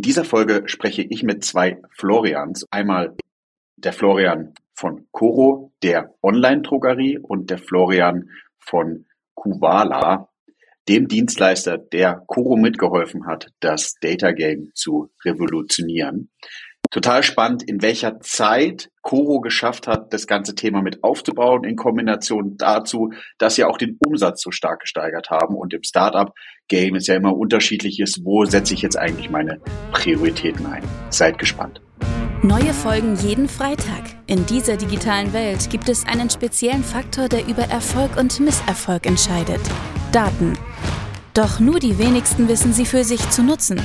In dieser Folge spreche ich mit zwei Florians. Einmal der Florian von Coro, der Online-Drogerie und der Florian von Kuvala, dem Dienstleister, der Coro mitgeholfen hat, das Data Game zu revolutionieren. Total spannend, in welcher Zeit Coro geschafft hat, das ganze Thema mit aufzubauen, in Kombination dazu, dass sie auch den Umsatz so stark gesteigert haben. Und im Startup-Game ist ja immer unterschiedliches, wo setze ich jetzt eigentlich meine Prioritäten ein. Seid gespannt. Neue Folgen jeden Freitag. In dieser digitalen Welt gibt es einen speziellen Faktor, der über Erfolg und Misserfolg entscheidet. Daten. Doch nur die wenigsten wissen sie für sich zu nutzen.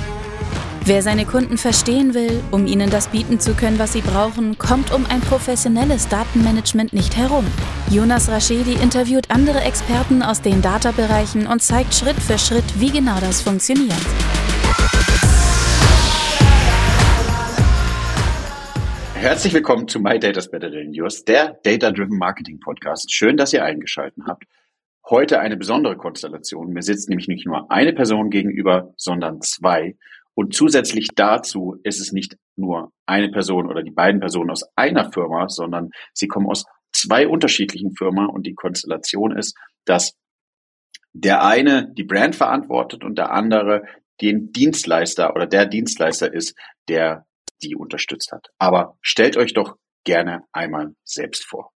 Wer seine Kunden verstehen will, um ihnen das bieten zu können, was sie brauchen, kommt um ein professionelles Datenmanagement nicht herum. Jonas Raschedi interviewt andere Experten aus den Data-Bereichen und zeigt Schritt für Schritt, wie genau das funktioniert. Herzlich willkommen zu My Data's Better Yours, der Data Driven Marketing Podcast. Schön, dass ihr eingeschaltet habt. Heute eine besondere Konstellation. Mir sitzt nämlich nicht nur eine Person gegenüber, sondern zwei. Und zusätzlich dazu ist es nicht nur eine Person oder die beiden Personen aus einer Firma, sondern sie kommen aus zwei unterschiedlichen Firmen und die Konstellation ist, dass der eine die Brand verantwortet und der andere den Dienstleister oder der Dienstleister ist, der die unterstützt hat. Aber stellt euch doch gerne einmal selbst vor.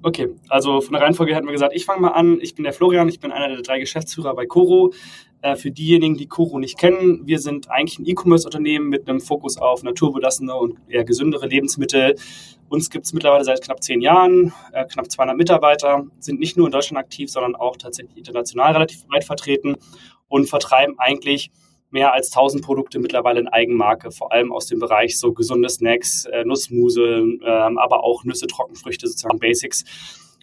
Okay, also von der Reihenfolge hätten wir gesagt, ich fange mal an. Ich bin der Florian, ich bin einer der drei Geschäftsführer bei Coro. Äh, für diejenigen, die Coro nicht kennen, wir sind eigentlich ein E-Commerce-Unternehmen mit einem Fokus auf naturbelassene und eher gesündere Lebensmittel. Uns gibt es mittlerweile seit knapp zehn Jahren, äh, knapp 200 Mitarbeiter, sind nicht nur in Deutschland aktiv, sondern auch tatsächlich international relativ weit vertreten und vertreiben eigentlich mehr als 1000 Produkte mittlerweile in Eigenmarke, vor allem aus dem Bereich so gesunde Snacks, äh, Nussmuse, äh, aber auch Nüsse, Trockenfrüchte, sozusagen Basics.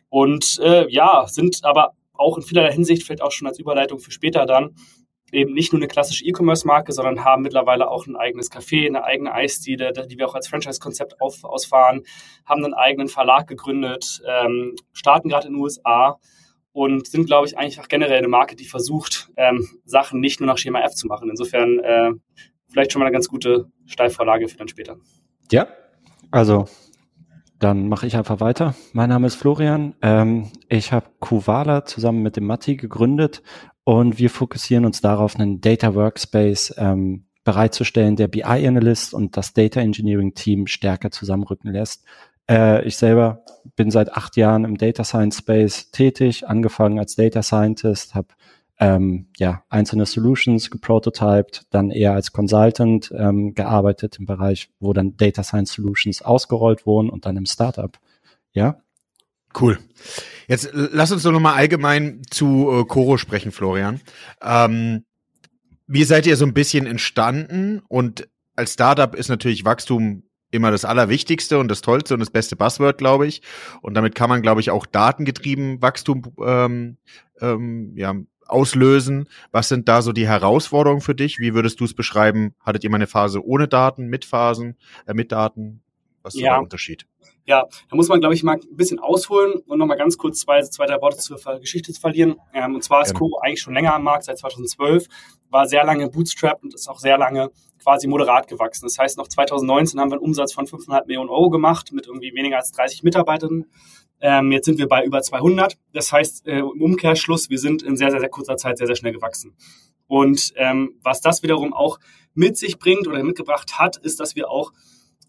Und äh, ja, sind aber auch in vielerlei Hinsicht, vielleicht auch schon als Überleitung für später dann, eben nicht nur eine klassische E-Commerce-Marke, sondern haben mittlerweile auch ein eigenes Café, eine eigene Eisdiele, die wir auch als Franchise-Konzept ausfahren, haben einen eigenen Verlag gegründet, ähm, starten gerade in den USA und sind, glaube ich, auch generell eine Marke, die versucht, ähm, Sachen nicht nur nach Schema F zu machen. Insofern äh, vielleicht schon mal eine ganz gute Steilvorlage für dann später. Ja, also dann mache ich einfach weiter. Mein Name ist Florian. Ähm, ich habe Kuvala zusammen mit dem Matti gegründet und wir fokussieren uns darauf, einen Data Workspace ähm, bereitzustellen, der BI Analyst und das Data Engineering Team stärker zusammenrücken lässt. Äh, ich selber bin seit acht Jahren im Data Science Space tätig, angefangen als Data Scientist, habe ähm, ja, einzelne Solutions geprototyped, dann eher als Consultant ähm, gearbeitet im Bereich, wo dann Data Science Solutions ausgerollt wurden und dann im Startup. Ja. Cool. Jetzt lass uns doch nochmal allgemein zu äh, Coro sprechen, Florian. Ähm, wie seid ihr so ein bisschen entstanden? Und als Startup ist natürlich Wachstum immer das Allerwichtigste und das Tollste und das beste Buzzword, glaube ich. Und damit kann man, glaube ich, auch datengetrieben Wachstum ähm, ähm, ja, auslösen. Was sind da so die Herausforderungen für dich? Wie würdest du es beschreiben? Hattet ihr mal eine Phase ohne Daten, mit Phasen, äh, mit Daten? Was ist ja. der Unterschied? Ja, da muss man, glaube ich, mal ein bisschen ausholen und nochmal ganz kurz zwei, zwei drei Worte zur Geschichte zu verlieren. Ähm, und zwar ist ja. Co eigentlich schon länger am Markt, seit 2012, war sehr lange Bootstrap und ist auch sehr lange quasi moderat gewachsen. Das heißt, noch 2019 haben wir einen Umsatz von 5,5 Millionen Euro gemacht mit irgendwie weniger als 30 Mitarbeitern. Ähm, jetzt sind wir bei über 200. Das heißt, äh, im Umkehrschluss, wir sind in sehr, sehr, sehr kurzer Zeit sehr, sehr schnell gewachsen. Und ähm, was das wiederum auch mit sich bringt oder mitgebracht hat, ist, dass wir auch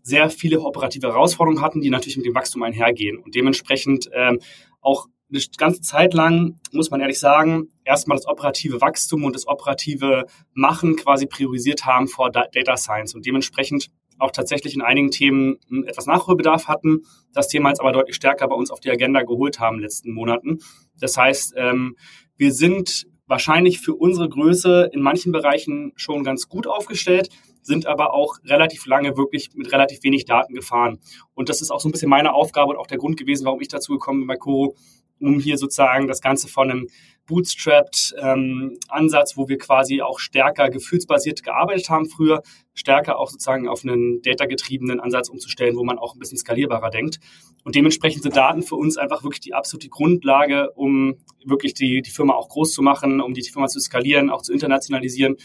sehr viele operative Herausforderungen hatten, die natürlich mit dem Wachstum einhergehen. Und dementsprechend ähm, auch eine ganze Zeit lang, muss man ehrlich sagen, erstmal das operative Wachstum und das operative Machen quasi priorisiert haben vor Data Science. Und dementsprechend auch tatsächlich in einigen Themen etwas Nachholbedarf hatten, das Thema jetzt aber deutlich stärker bei uns auf die Agenda geholt haben in den letzten Monaten. Das heißt, ähm, wir sind wahrscheinlich für unsere Größe in manchen Bereichen schon ganz gut aufgestellt, sind aber auch relativ lange wirklich mit relativ wenig Daten gefahren. Und das ist auch so ein bisschen meine Aufgabe und auch der Grund gewesen, warum ich dazu gekommen bin bei Coro, um hier sozusagen das Ganze von einem bootstrapped ähm, Ansatz, wo wir quasi auch stärker gefühlsbasiert gearbeitet haben früher, stärker auch sozusagen auf einen data-getriebenen Ansatz umzustellen, wo man auch ein bisschen skalierbarer denkt. Und dementsprechend sind Daten für uns einfach wirklich die absolute Grundlage, um wirklich die, die Firma auch groß zu machen, um die Firma zu skalieren, auch zu internationalisieren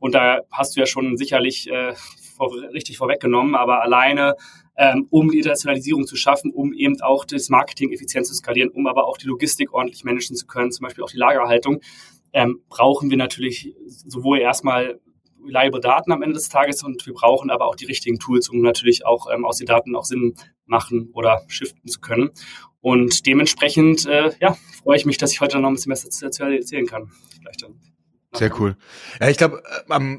Und da hast du ja schon sicherlich äh, vor, richtig vorweggenommen, aber alleine ähm, um die Internationalisierung zu schaffen, um eben auch das Marketing effizient zu skalieren, um aber auch die Logistik ordentlich managen zu können, zum Beispiel auch die Lagerhaltung, ähm, brauchen wir natürlich sowohl erstmal reliable Daten am Ende des Tages und wir brauchen aber auch die richtigen Tools, um natürlich auch ähm, aus den Daten auch Sinn machen oder shiften zu können. Und dementsprechend, äh, ja, freue ich mich, dass ich heute noch ein bisschen mehr dazu erzählen kann. Sehr cool. Ja, ich glaube, äh,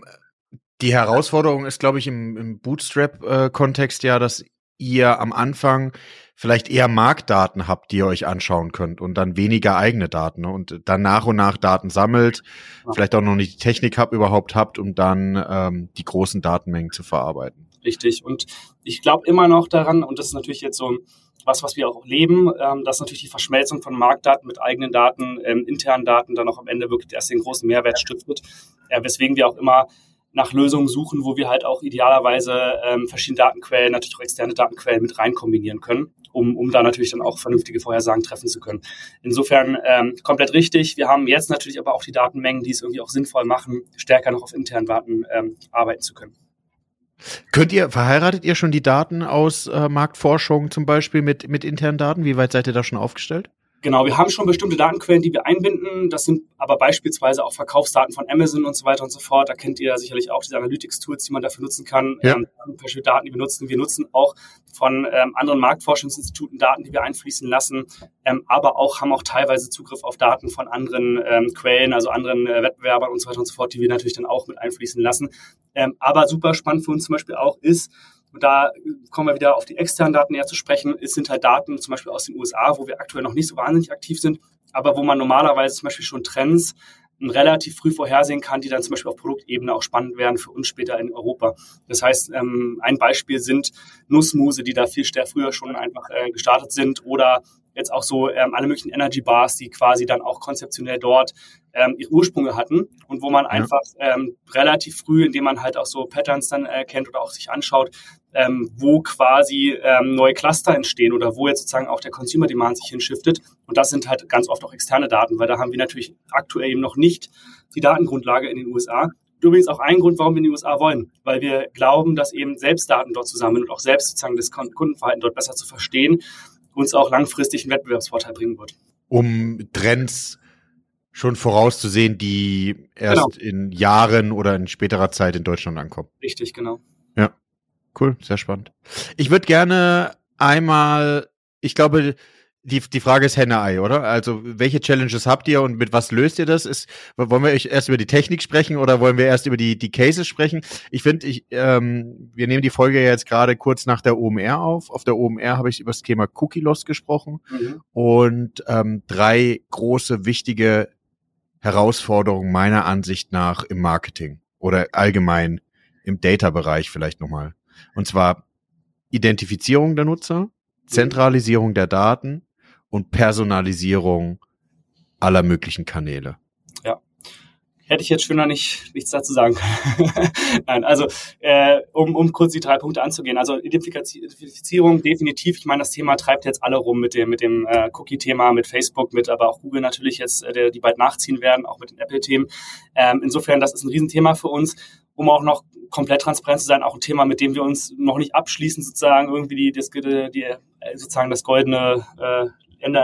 die Herausforderung ist, glaube ich, im, im Bootstrap-Kontext ja, dass ihr am Anfang vielleicht eher Marktdaten habt, die ihr euch anschauen könnt und dann weniger eigene Daten ne? und dann nach und nach Daten sammelt, ja. vielleicht auch noch nicht die Technik habt, überhaupt habt, um dann ähm, die großen Datenmengen zu verarbeiten. Richtig. Und ich glaube immer noch daran, und das ist natürlich jetzt so was, was wir auch leben, ähm, dass natürlich die Verschmelzung von Marktdaten mit eigenen Daten, ähm, internen Daten dann auch am Ende wirklich erst den großen Mehrwert stiftet, äh, weswegen wir auch immer nach Lösungen suchen, wo wir halt auch idealerweise ähm, verschiedene Datenquellen, natürlich auch externe Datenquellen mit rein kombinieren können, um, um da natürlich dann auch vernünftige Vorhersagen treffen zu können. Insofern ähm, komplett richtig. Wir haben jetzt natürlich aber auch die Datenmengen, die es irgendwie auch sinnvoll machen, stärker noch auf internen Daten ähm, arbeiten zu können. Könnt ihr, verheiratet ihr schon die Daten aus äh, Marktforschung zum Beispiel mit, mit internen Daten? Wie weit seid ihr da schon aufgestellt? Genau, wir haben schon bestimmte Datenquellen, die wir einbinden. Das sind aber beispielsweise auch Verkaufsdaten von Amazon und so weiter und so fort. Da kennt ihr sicherlich auch diese Analytics-Tools, die man dafür nutzen kann. Ja. Ähm, verschiedene Daten, die wir nutzen. Wir nutzen auch von ähm, anderen Marktforschungsinstituten Daten, die wir einfließen lassen, ähm, aber auch haben auch teilweise Zugriff auf Daten von anderen ähm, Quellen, also anderen äh, Wettbewerbern und so weiter und so fort, die wir natürlich dann auch mit einfließen lassen. Ähm, aber super spannend für uns zum Beispiel auch ist, und da kommen wir wieder auf die externen Daten näher zu sprechen. Es sind halt Daten zum Beispiel aus den USA, wo wir aktuell noch nicht so wahnsinnig aktiv sind, aber wo man normalerweise zum Beispiel schon Trends relativ früh vorhersehen kann, die dann zum Beispiel auf Produktebene auch spannend werden für uns später in Europa. Das heißt, ähm, ein Beispiel sind Nussmuse, die da viel früher schon einfach äh, gestartet sind oder jetzt auch so ähm, alle möglichen Energy Bars, die quasi dann auch konzeptionell dort ähm, ihre Ursprünge hatten und wo man ja. einfach ähm, relativ früh, indem man halt auch so Patterns dann erkennt oder auch sich anschaut, ähm, wo quasi ähm, neue Cluster entstehen oder wo jetzt sozusagen auch der Consumer Demand sich hinschiftet. Und das sind halt ganz oft auch externe Daten, weil da haben wir natürlich aktuell eben noch nicht die Datengrundlage in den USA. Übrigens auch ein Grund, warum wir in die USA wollen, weil wir glauben, dass eben selbst Daten dort zusammen und auch selbst sozusagen das Kundenverhalten dort besser zu verstehen, uns auch langfristig einen Wettbewerbsvorteil bringen wird. Um Trends schon vorauszusehen, die erst genau. in Jahren oder in späterer Zeit in Deutschland ankommen. Richtig, genau. Cool, sehr spannend. Ich würde gerne einmal, ich glaube, die, die Frage ist Henne-Ei, oder? Also, welche Challenges habt ihr und mit was löst ihr das? Ist, wollen wir erst über die Technik sprechen oder wollen wir erst über die, die Cases sprechen? Ich finde, ich, ähm, wir nehmen die Folge jetzt gerade kurz nach der OMR auf. Auf der OMR habe ich über das Thema Cookie-Loss gesprochen mhm. und ähm, drei große, wichtige Herausforderungen meiner Ansicht nach im Marketing oder allgemein im Data-Bereich vielleicht nochmal. Und zwar Identifizierung der Nutzer, Zentralisierung der Daten und Personalisierung aller möglichen Kanäle. Ja. Hätte ich jetzt schöner nicht, nichts dazu sagen können. Nein, also äh, um, um kurz die drei Punkte anzugehen. Also Identifizierung definitiv. Ich meine, das Thema treibt jetzt alle rum mit dem, mit dem äh, Cookie-Thema, mit Facebook, mit aber auch Google natürlich jetzt, äh, die bald nachziehen werden, auch mit den Apple-Themen. Ähm, insofern, das ist ein Riesenthema für uns um auch noch komplett transparent zu sein, auch ein Thema, mit dem wir uns noch nicht abschließend sozusagen irgendwie die, das, die, sozusagen das goldene äh,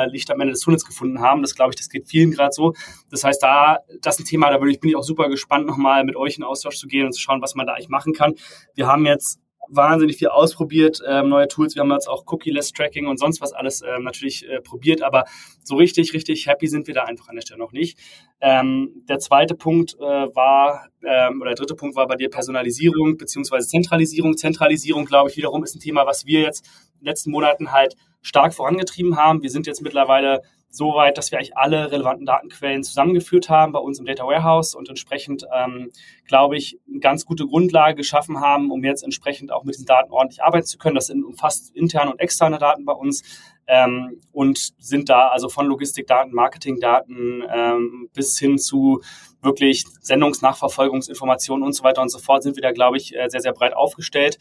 Licht am Ende des Tunnels gefunden haben. Das glaube ich, das geht vielen gerade so. Das heißt, da, das ist ein Thema, da bin ich, bin ich auch super gespannt, nochmal mit euch in Austausch zu gehen und zu schauen, was man da eigentlich machen kann. Wir haben jetzt wahnsinnig viel ausprobiert, ähm, neue Tools. Wir haben jetzt auch Cookie-less Tracking und sonst was alles ähm, natürlich äh, probiert, aber so richtig, richtig happy sind wir da einfach an der Stelle noch nicht. Ähm, der zweite Punkt äh, war, ähm, oder der dritte Punkt war bei dir Personalisierung beziehungsweise Zentralisierung. Zentralisierung, glaube ich, wiederum ist ein Thema, was wir jetzt letzten Monaten halt stark vorangetrieben haben. Wir sind jetzt mittlerweile so weit, dass wir eigentlich alle relevanten Datenquellen zusammengeführt haben bei uns im Data Warehouse und entsprechend, ähm, glaube ich, eine ganz gute Grundlage geschaffen haben, um jetzt entsprechend auch mit diesen Daten ordentlich arbeiten zu können. Das sind umfasst interne und externe Daten bei uns ähm, und sind da also von Logistikdaten, Marketingdaten ähm, bis hin zu wirklich Sendungsnachverfolgungsinformationen und so weiter und so fort sind wir da, glaube ich, äh, sehr, sehr breit aufgestellt.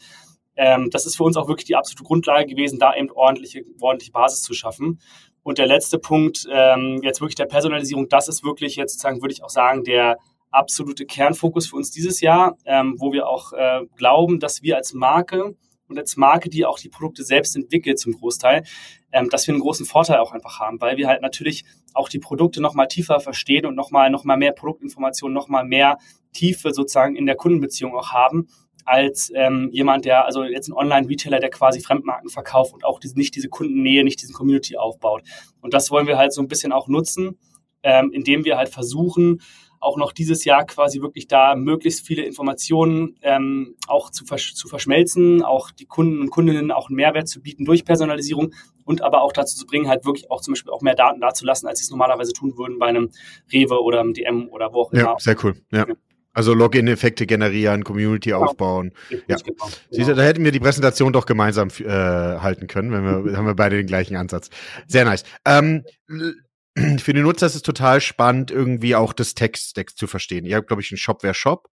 Ähm, das ist für uns auch wirklich die absolute Grundlage gewesen, da eben ordentliche, ordentliche Basis zu schaffen. Und der letzte Punkt, ähm, jetzt wirklich der Personalisierung, das ist wirklich jetzt sozusagen, würde ich auch sagen, der absolute Kernfokus für uns dieses Jahr, ähm, wo wir auch äh, glauben, dass wir als Marke und als Marke, die auch die Produkte selbst entwickelt zum Großteil, ähm, dass wir einen großen Vorteil auch einfach haben, weil wir halt natürlich auch die Produkte nochmal tiefer verstehen und nochmal noch mal mehr Produktinformationen, nochmal mehr Tiefe sozusagen in der Kundenbeziehung auch haben, als ähm, jemand, der, also jetzt ein Online-Retailer, der quasi Fremdmarken verkauft und auch diese, nicht diese Kundennähe, nicht diesen Community aufbaut. Und das wollen wir halt so ein bisschen auch nutzen, ähm, indem wir halt versuchen, auch noch dieses Jahr quasi wirklich da möglichst viele Informationen ähm, auch zu, versch zu verschmelzen, auch die Kunden und Kundinnen auch einen Mehrwert zu bieten durch Personalisierung und aber auch dazu zu bringen, halt wirklich auch zum Beispiel auch mehr Daten dazulassen, als sie es normalerweise tun würden bei einem Rewe oder einem DM oder wo auch immer. Ja, sehr cool. Ja. ja. Also Login-Effekte generieren, Community genau. aufbauen. Ja. Genau. Siehst du, da hätten wir die Präsentation doch gemeinsam äh, halten können, wenn wir haben wir beide den gleichen Ansatz. Sehr nice. Ähm, für die Nutzer ist es total spannend, irgendwie auch das Text-Stack zu verstehen. Ihr habt, glaube ich, einen Shopware-Shop.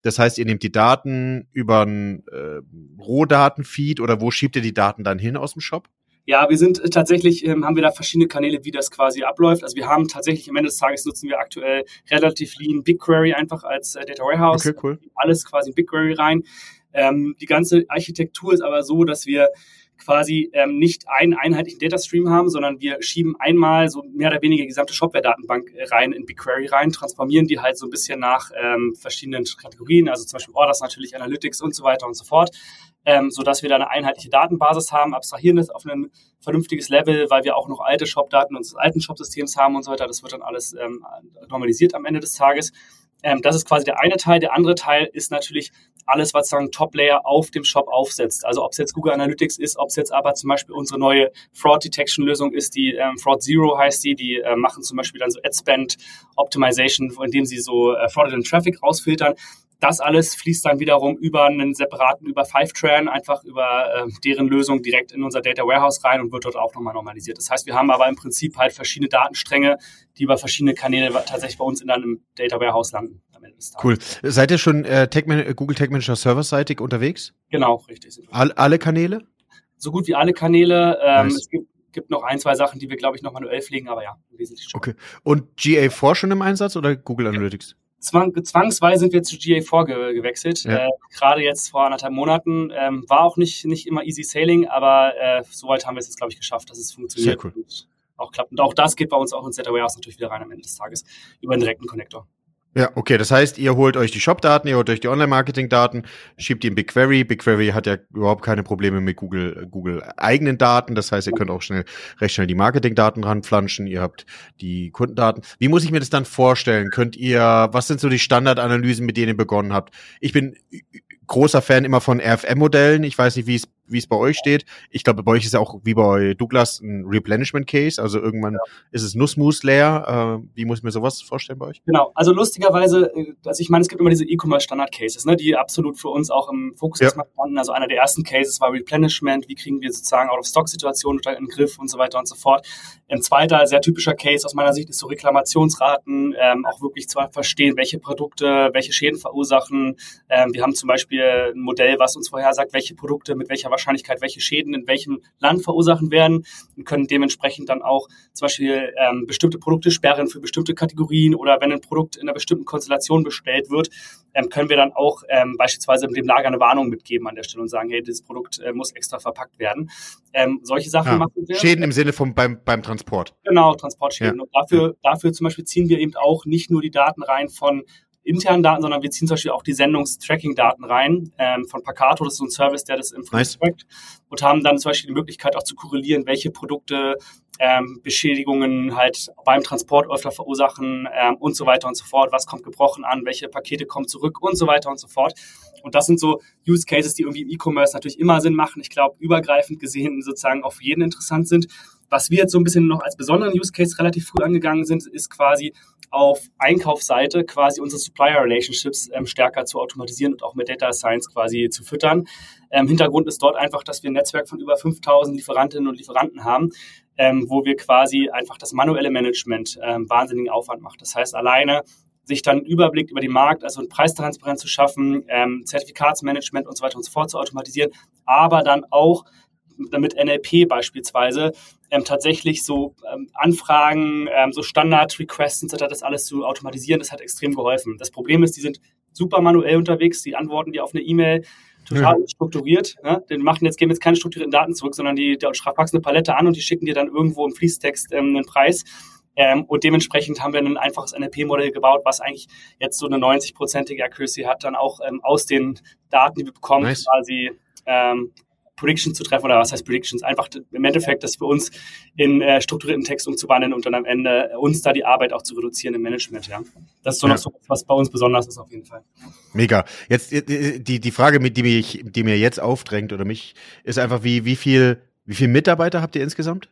Das heißt, ihr nehmt die Daten über einen äh, Rohdatenfeed oder wo schiebt ihr die Daten dann hin aus dem Shop? Ja, wir sind äh, tatsächlich, ähm, haben wir da verschiedene Kanäle, wie das quasi abläuft. Also wir haben tatsächlich am Ende des Tages nutzen wir aktuell relativ lean BigQuery einfach als äh, Data Warehouse. Okay, cool. Alles quasi in BigQuery rein. Ähm, die ganze Architektur ist aber so, dass wir quasi ähm, nicht einen einheitlichen Datastream haben, sondern wir schieben einmal so mehr oder weniger die gesamte Shopware-Datenbank äh, rein in BigQuery rein, transformieren die halt so ein bisschen nach ähm, verschiedenen Kategorien, also zum Beispiel Orders natürlich, Analytics und so weiter und so fort, ähm, so dass wir da eine einheitliche Datenbasis haben, abstrahieren das auf ein vernünftiges Level, weil wir auch noch alte Shop-Daten unseres alten Shop-Systems haben und so weiter. Das wird dann alles ähm, normalisiert am Ende des Tages. Ähm, das ist quasi der eine Teil. Der andere Teil ist natürlich alles, was sagen Top-Layer auf dem Shop aufsetzt. Also ob es jetzt Google Analytics ist, ob es jetzt aber zum Beispiel unsere neue Fraud Detection Lösung ist, die ähm, Fraud Zero heißt die, die äh, machen zum Beispiel dann so Ad Spend Optimization, indem sie so äh, fraudulent Traffic rausfiltern. Das alles fließt dann wiederum über einen separaten, über Fivetran, einfach über äh, deren Lösung direkt in unser Data Warehouse rein und wird dort auch nochmal normalisiert. Das heißt, wir haben aber im Prinzip halt verschiedene Datenstränge, die über verschiedene Kanäle tatsächlich bei uns in einem Data Warehouse landen. Cool. Seid ihr schon äh, Tech Google Tech Manager serverseitig unterwegs? Genau, richtig. All, alle Kanäle? So gut wie alle Kanäle. Ähm, nice. Es gibt gibt noch ein, zwei Sachen, die wir, glaube ich, noch manuell pflegen, aber ja, wesentlich schon. Okay. Und GA4 schon im Einsatz oder Google Analytics? Zwang, zwangsweise sind wir zu GA4 ge gewechselt. Ja. Äh, Gerade jetzt vor anderthalb Monaten. Ähm, war auch nicht, nicht immer easy sailing, aber äh, soweit haben wir es jetzt, glaube ich, geschafft, dass es funktioniert. Sehr cool. Und auch klappt. Und auch das geht bei uns auch ins Data Warehouse natürlich wieder rein am Ende des Tages über einen direkten Connector. Ja, okay. Das heißt, ihr holt euch die Shop-Daten, ihr holt euch die Online-Marketing-Daten, schiebt die in BigQuery. BigQuery hat ja überhaupt keine Probleme mit Google, Google eigenen Daten. Das heißt, ihr könnt auch schnell, recht schnell die Marketing-Daten ranflanschen. Ihr habt die Kundendaten. Wie muss ich mir das dann vorstellen? Könnt ihr, was sind so die Standardanalysen, mit denen ihr begonnen habt? Ich bin großer Fan immer von RFM-Modellen. Ich weiß nicht, wie es wie es bei euch steht. Ich glaube, bei euch ist ja auch wie bei Douglas ein Replenishment Case. Also irgendwann ja. ist es Nussmus leer. Äh, wie muss ich mir sowas vorstellen bei euch? Genau. Also lustigerweise, also ich meine, es gibt immer diese E-Commerce Standard Cases, ne, die absolut für uns auch im Fokus ja. standen. Also einer der ersten Cases war Replenishment. Wie kriegen wir sozusagen Out-of-Stock-Situationen unter den Griff und so weiter und so fort. Ein zweiter sehr typischer Case aus meiner Sicht ist so Reklamationsraten, ähm, auch wirklich zu verstehen, welche Produkte, welche Schäden verursachen. Ähm, wir haben zum Beispiel ein Modell, was uns vorher sagt, welche Produkte mit welcher Wahrscheinlichkeit welche Schäden in welchem Land verursachen werden und können dementsprechend dann auch zum Beispiel ähm, bestimmte Produkte sperren für bestimmte Kategorien oder wenn ein Produkt in einer bestimmten Konstellation bestellt wird, ähm, können wir dann auch ähm, beispielsweise dem Lager eine Warnung mitgeben an der Stelle und sagen, hey, dieses Produkt äh, muss extra verpackt werden. Ähm, solche Sachen ja, machen wir. Schäden im Sinne vom beim, beim Transport. Genau, Transportschäden. Ja. Und dafür, dafür zum Beispiel ziehen wir eben auch nicht nur die Daten rein von internen Daten, sondern wir ziehen zum Beispiel auch die Sendungstracking-Daten rein ähm, von Pacato, das ist so ein Service, der das im nice. trackt und haben dann zum Beispiel die Möglichkeit auch zu korrelieren, welche Produkte ähm, Beschädigungen halt beim Transport öfter verursachen ähm, und so weiter und so fort. Was kommt gebrochen an? Welche Pakete kommen zurück und so weiter und so fort. Und das sind so Use Cases, die irgendwie im E-Commerce natürlich immer Sinn machen. Ich glaube, übergreifend gesehen sozusagen auch für jeden interessant sind. Was wir jetzt so ein bisschen noch als besonderen Use Case relativ früh angegangen sind, ist quasi auf Einkaufsseite quasi unsere Supplier Relationships ähm, stärker zu automatisieren und auch mit Data Science quasi zu füttern. Ähm, Hintergrund ist dort einfach, dass wir ein Netzwerk von über 5000 Lieferantinnen und Lieferanten haben, ähm, wo wir quasi einfach das manuelle Management ähm, wahnsinnigen Aufwand macht. Das heißt, alleine sich dann einen Überblick über den Markt, also ein Preistransparenz zu schaffen, ähm, Zertifikatsmanagement und so weiter und so fort zu automatisieren, aber dann auch damit NLP beispielsweise ähm, tatsächlich so ähm, Anfragen, ähm, so Standard-Requests und so das alles zu automatisieren, das hat extrem geholfen. Das Problem ist, die sind super manuell unterwegs, die antworten dir auf eine E-Mail total ja. strukturiert. Ne? Die machen jetzt, geben jetzt keine strukturierten Daten zurück, sondern die, die packen eine Palette an und die schicken dir dann irgendwo im Fließtext ähm, einen Preis. Ähm, und dementsprechend haben wir ein einfaches NLP-Modell gebaut, was eigentlich jetzt so eine 90-prozentige Accuracy hat, dann auch ähm, aus den Daten, die wir bekommen, nice. quasi ähm, Predictions zu treffen oder was heißt Predictions? Einfach im Endeffekt das für uns in äh, strukturierten Text umzuwandeln und dann am Ende uns da die Arbeit auch zu reduzieren im Management, ja. Das ist so ja. noch so, was bei uns besonders ist auf jeden Fall. Mega. Jetzt äh, die, die Frage, die, mich, die mir jetzt aufdrängt oder mich, ist einfach, wie, wie viel, wie viel Mitarbeiter habt ihr insgesamt?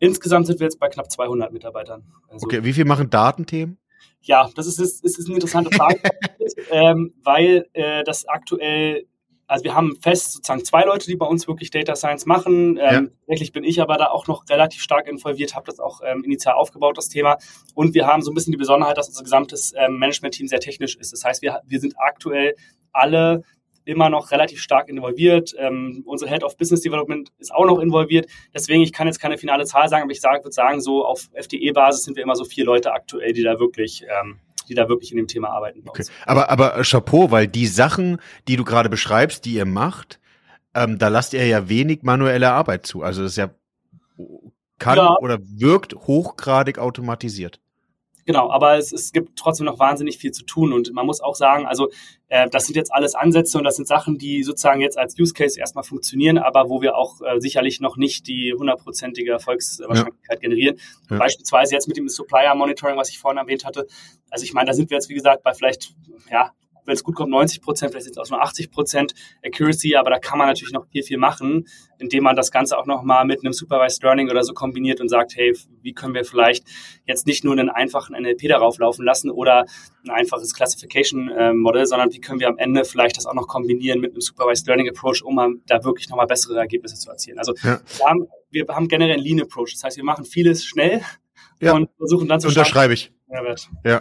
Insgesamt sind wir jetzt bei knapp 200 Mitarbeitern. Also, okay, wie viel machen Datenthemen? Ja, das ist, ist, ist eine interessante Frage, ähm, weil äh, das aktuell also wir haben fest sozusagen zwei Leute, die bei uns wirklich Data Science machen. Ähm, ja. Tatsächlich bin ich aber da auch noch relativ stark involviert, habe das auch ähm, initial aufgebaut, das Thema. Und wir haben so ein bisschen die Besonderheit, dass unser gesamtes ähm, Management-Team sehr technisch ist. Das heißt, wir, wir sind aktuell alle immer noch relativ stark involviert. Ähm, unsere Head of Business Development ist auch noch involviert. Deswegen, ich kann jetzt keine finale Zahl sagen, aber ich sage, würde sagen, so auf FDE-Basis sind wir immer so vier Leute aktuell, die da wirklich ähm, die da wirklich in dem Thema arbeiten. Okay. Aber, aber äh, Chapeau, weil die Sachen, die du gerade beschreibst, die ihr macht, ähm, da lasst ihr ja wenig manuelle Arbeit zu. Also das ist ja kann ja. oder wirkt hochgradig automatisiert. Genau, aber es, es gibt trotzdem noch wahnsinnig viel zu tun und man muss auch sagen, also äh, das sind jetzt alles Ansätze und das sind Sachen, die sozusagen jetzt als Use Case erstmal funktionieren, aber wo wir auch äh, sicherlich noch nicht die hundertprozentige Erfolgswahrscheinlichkeit ja. generieren. Ja. Beispielsweise jetzt mit dem Supplier Monitoring, was ich vorhin erwähnt hatte. Also ich meine, da sind wir jetzt wie gesagt bei vielleicht ja wenn es gut kommt, 90 Prozent, vielleicht sind es auch nur 80 Prozent Accuracy, aber da kann man natürlich noch viel, viel machen, indem man das Ganze auch nochmal mit einem Supervised Learning oder so kombiniert und sagt, hey, wie können wir vielleicht jetzt nicht nur einen einfachen NLP darauf laufen lassen oder ein einfaches Classification äh, Model, sondern wie können wir am Ende vielleicht das auch noch kombinieren mit einem Supervised Learning Approach, um da wirklich nochmal bessere Ergebnisse zu erzielen. Also ja. wir, haben, wir haben generell einen Lean Approach, das heißt, wir machen vieles schnell ja. und versuchen dann zu Unterschreibe ich. Ja.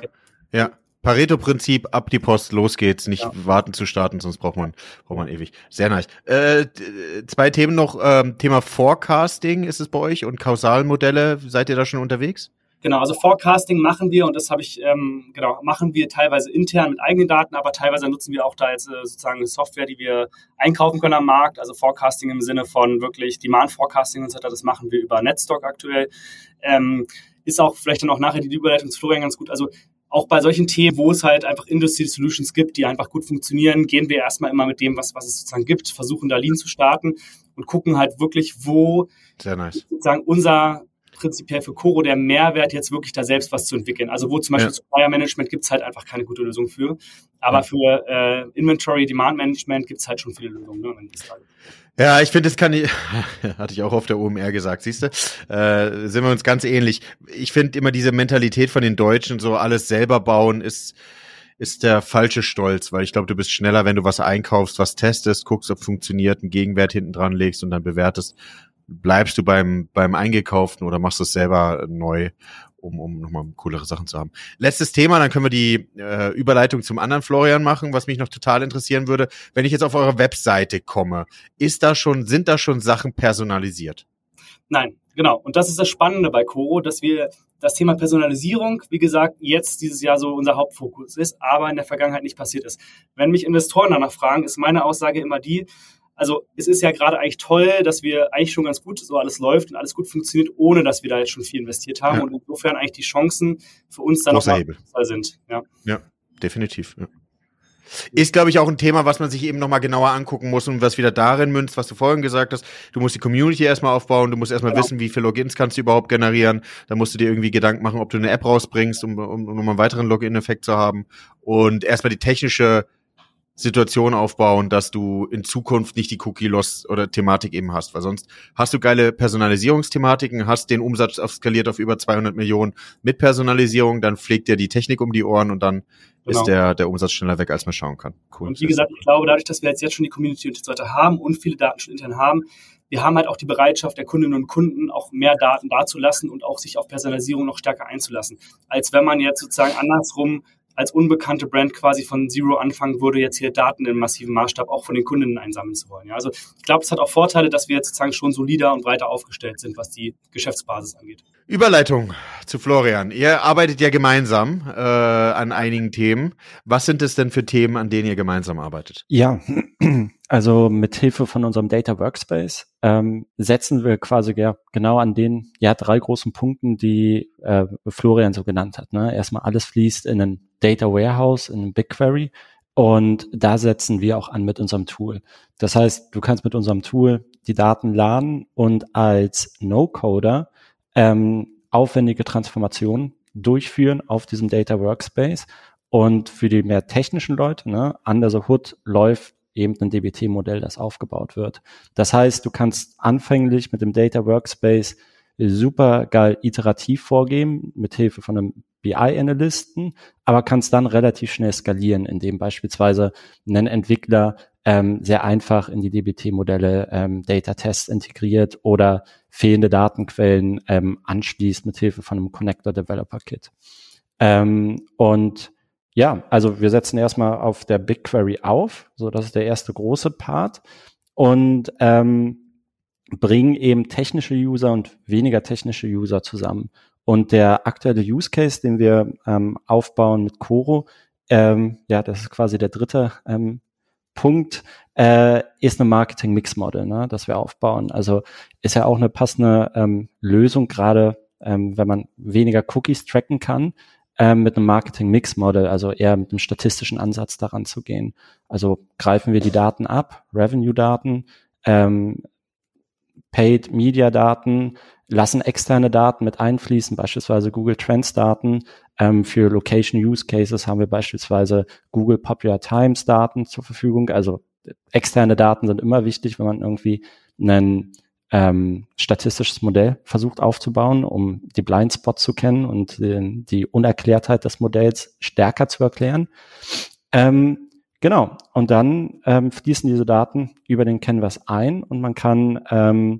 Ja. Pareto-Prinzip, ab die Post, los geht's, nicht ja. warten zu starten, sonst braucht man, braucht man ewig. Sehr nice. Äh, zwei Themen noch, ähm, Thema Forecasting ist es bei euch und Kausalmodelle, seid ihr da schon unterwegs? Genau, also Forecasting machen wir und das habe ich, ähm, genau, machen wir teilweise intern mit eigenen Daten, aber teilweise nutzen wir auch da jetzt äh, sozusagen eine Software, die wir einkaufen können am Markt. Also Forecasting im Sinne von wirklich Demand Forecasting und so weiter, das machen wir über Netstock aktuell. Ähm, ist auch vielleicht dann auch nachher die Überleitung zu Florian ganz gut. Also auch bei solchen Themen, wo es halt einfach Industry Solutions gibt, die einfach gut funktionieren, gehen wir erstmal immer mit dem, was, was es sozusagen gibt, versuchen da Lean zu starten und gucken halt wirklich, wo nice. sozusagen unser prinzipiell für Coro der Mehrwert, jetzt wirklich da selbst was zu entwickeln. Also wo zum Beispiel ja. Supplier Management gibt es halt einfach keine gute Lösung für. Aber ja. für äh, Inventory Demand Management gibt es halt schon viele Lösungen. Ne, ja, ich finde, das kann ich, hatte ich auch auf der OMR gesagt, siehst du, äh, sind wir uns ganz ähnlich. Ich finde immer diese Mentalität von den Deutschen, so alles selber bauen, ist, ist der falsche Stolz, weil ich glaube, du bist schneller, wenn du was einkaufst, was testest, guckst, ob funktioniert, einen Gegenwert hinten dran legst und dann bewertest. Bleibst du beim, beim Eingekauften oder machst du es selber neu, um, um nochmal coolere Sachen zu haben. Letztes Thema, dann können wir die äh, Überleitung zum anderen Florian machen, was mich noch total interessieren würde. Wenn ich jetzt auf eure Webseite komme, ist da schon, sind da schon Sachen personalisiert? Nein, genau. Und das ist das Spannende bei Coro, dass wir das Thema Personalisierung, wie gesagt, jetzt dieses Jahr so unser Hauptfokus ist, aber in der Vergangenheit nicht passiert ist. Wenn mich Investoren danach fragen, ist meine Aussage immer die, also es ist ja gerade eigentlich toll, dass wir eigentlich schon ganz gut so alles läuft und alles gut funktioniert, ohne dass wir da jetzt schon viel investiert haben. Ja. Und insofern eigentlich die Chancen für uns dann Großer noch sind. Ja, ja definitiv. Ja. Ist, glaube ich, auch ein Thema, was man sich eben nochmal genauer angucken muss und was wieder darin münzt, was du vorhin gesagt hast. Du musst die Community erstmal aufbauen, du musst erstmal genau. wissen, wie viele Logins kannst du überhaupt generieren. Dann musst du dir irgendwie Gedanken machen, ob du eine App rausbringst, um, um, um einen weiteren Login-Effekt zu haben. Und erstmal die technische Situation aufbauen, dass du in Zukunft nicht die Cookie-Loss oder Thematik eben hast, weil sonst hast du geile Personalisierungsthematiken, hast den Umsatz auf skaliert auf über 200 Millionen mit Personalisierung, dann pflegt dir die Technik um die Ohren und dann genau. ist der, der Umsatz schneller weg, als man schauen kann. Cool. Und wie gesagt, ich glaube, dadurch, dass wir jetzt, jetzt schon die Community und so weiter haben und viele Daten schon intern haben, wir haben halt auch die Bereitschaft der Kundinnen und Kunden, auch mehr Daten dazulassen und auch sich auf Personalisierung noch stärker einzulassen, als wenn man jetzt sozusagen andersrum als unbekannte Brand quasi von Zero anfangen würde, jetzt hier Daten in massivem Maßstab auch von den Kundinnen einsammeln zu wollen. Ja, also ich glaube, es hat auch Vorteile, dass wir jetzt sozusagen schon solider und breiter aufgestellt sind, was die Geschäftsbasis angeht. Überleitung zu Florian. Ihr arbeitet ja gemeinsam äh, an einigen Themen. Was sind es denn für Themen, an denen ihr gemeinsam arbeitet? Ja, also mit Hilfe von unserem Data Workspace ähm, setzen wir quasi ja genau an den ja drei großen Punkten, die äh, Florian so genannt hat. Ne? Erstmal alles fließt in ein Data Warehouse, in ein BigQuery und da setzen wir auch an mit unserem Tool. Das heißt, du kannst mit unserem Tool die Daten laden und als No-Coder ähm, aufwendige Transformationen durchführen auf diesem Data Workspace. Und für die mehr technischen Leute, ne, under the hood läuft eben ein DBT-Modell, das aufgebaut wird. Das heißt, du kannst anfänglich mit dem Data Workspace super geil iterativ vorgehen, mit Hilfe von einem BI-Analysten, aber kannst dann relativ schnell skalieren, indem beispielsweise ein Entwickler ähm, sehr einfach in die DBT-Modelle ähm, Data-Tests integriert oder fehlende Datenquellen ähm, anschließt mit Hilfe von einem Connector Developer Kit. Ähm, und ja, also wir setzen erstmal auf der BigQuery auf, so das ist der erste große Part und ähm, bringen eben technische User und weniger technische User zusammen. Und der aktuelle Use Case, den wir ähm, aufbauen mit Coro, ähm, ja, das ist quasi der dritte ähm, Punkt, äh, ist eine Marketing Mix Model, ne, das wir aufbauen. Also ist ja auch eine passende ähm, Lösung, gerade ähm, wenn man weniger Cookies tracken kann, ähm, mit einem Marketing Mix Model, also eher mit einem statistischen Ansatz daran zu gehen. Also greifen wir die Daten ab, Revenue Daten, ähm, Paid Media Daten, lassen externe Daten mit einfließen, beispielsweise Google Trends Daten. Ähm, für Location Use Cases haben wir beispielsweise Google Popular Times Daten zur Verfügung. Also externe Daten sind immer wichtig, wenn man irgendwie ein ähm, statistisches Modell versucht aufzubauen, um die Blindspots zu kennen und die, die Unerklärtheit des Modells stärker zu erklären. Ähm, Genau. Und dann ähm, fließen diese Daten über den Canvas ein und man kann ähm,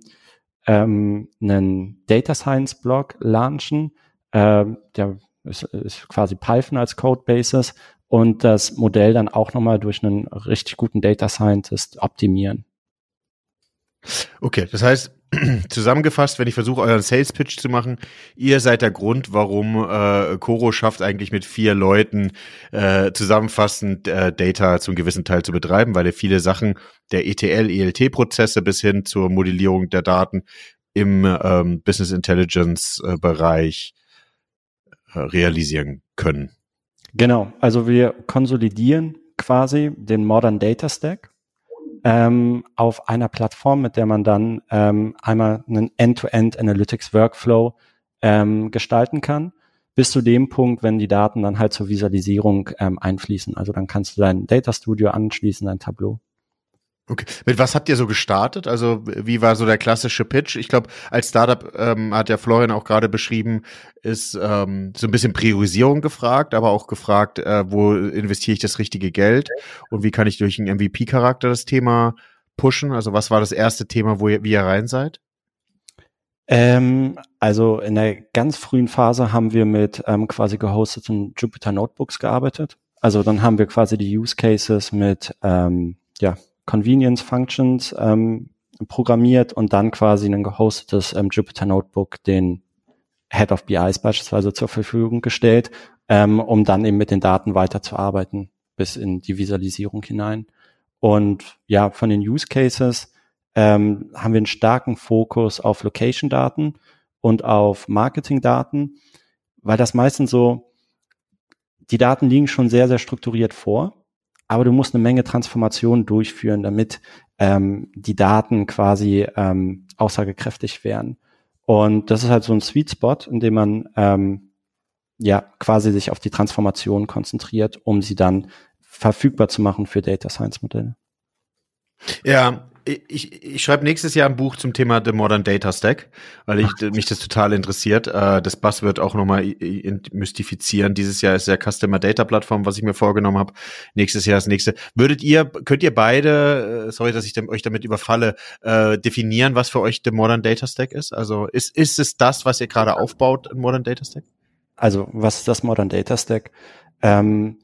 ähm, einen Data Science Blog launchen. Ähm, der ist, ist quasi Python als Codebasis und das Modell dann auch nochmal durch einen richtig guten Data Scientist optimieren. Okay, das heißt, zusammengefasst, wenn ich versuche, euren Sales Pitch zu machen, ihr seid der Grund, warum äh, Coro schafft, eigentlich mit vier Leuten äh, zusammenfassend äh, Data zum gewissen Teil zu betreiben, weil ihr viele Sachen der ETL, ELT-Prozesse bis hin zur Modellierung der Daten im ähm, Business Intelligence äh, äh, realisieren können. Genau, also wir konsolidieren quasi den Modern Data Stack ähm, auf einer Plattform, mit der man dann ähm, einmal einen End-to-End Analytics Workflow ähm, gestalten kann, bis zu dem Punkt, wenn die Daten dann halt zur Visualisierung ähm, einfließen. Also dann kannst du dein Data Studio anschließen, dein Tableau. Okay. Mit was habt ihr so gestartet? Also wie war so der klassische Pitch? Ich glaube, als Startup ähm, hat der Florian auch gerade beschrieben, ist ähm, so ein bisschen Priorisierung gefragt, aber auch gefragt, äh, wo investiere ich das richtige Geld und wie kann ich durch einen MVP-Charakter das Thema pushen? Also was war das erste Thema, wo ihr, wie ihr rein seid? Ähm, also in der ganz frühen Phase haben wir mit ähm, quasi gehosteten Jupyter Notebooks gearbeitet. Also dann haben wir quasi die Use Cases mit ähm, ja, Convenience Functions ähm, programmiert und dann quasi ein gehostetes ähm, Jupyter Notebook den Head of BIs beispielsweise zur Verfügung gestellt, ähm, um dann eben mit den Daten weiterzuarbeiten bis in die Visualisierung hinein. Und ja, von den Use Cases ähm, haben wir einen starken Fokus auf Location-Daten und auf Marketing-Daten, weil das meistens so, die Daten liegen schon sehr, sehr strukturiert vor aber du musst eine Menge Transformationen durchführen, damit ähm, die Daten quasi ähm, aussagekräftig werden. Und das ist halt so ein Sweet Spot, in dem man ähm, ja quasi sich auf die Transformation konzentriert, um sie dann verfügbar zu machen für Data Science Modelle. Ja, ich, ich schreibe nächstes Jahr ein Buch zum Thema The Modern Data Stack, weil ich, mich das total interessiert. Äh, das Buzzword auch nochmal mystifizieren. Dieses Jahr ist ja Customer Data Plattform, was ich mir vorgenommen habe. Nächstes Jahr das nächste. Würdet ihr, könnt ihr beide, äh, sorry, dass ich euch damit überfalle, äh, definieren, was für euch The Modern Data Stack ist? Also ist, ist es das, was ihr gerade aufbaut, ein Modern Data Stack? Also was ist das Modern Data Stack? Ähm,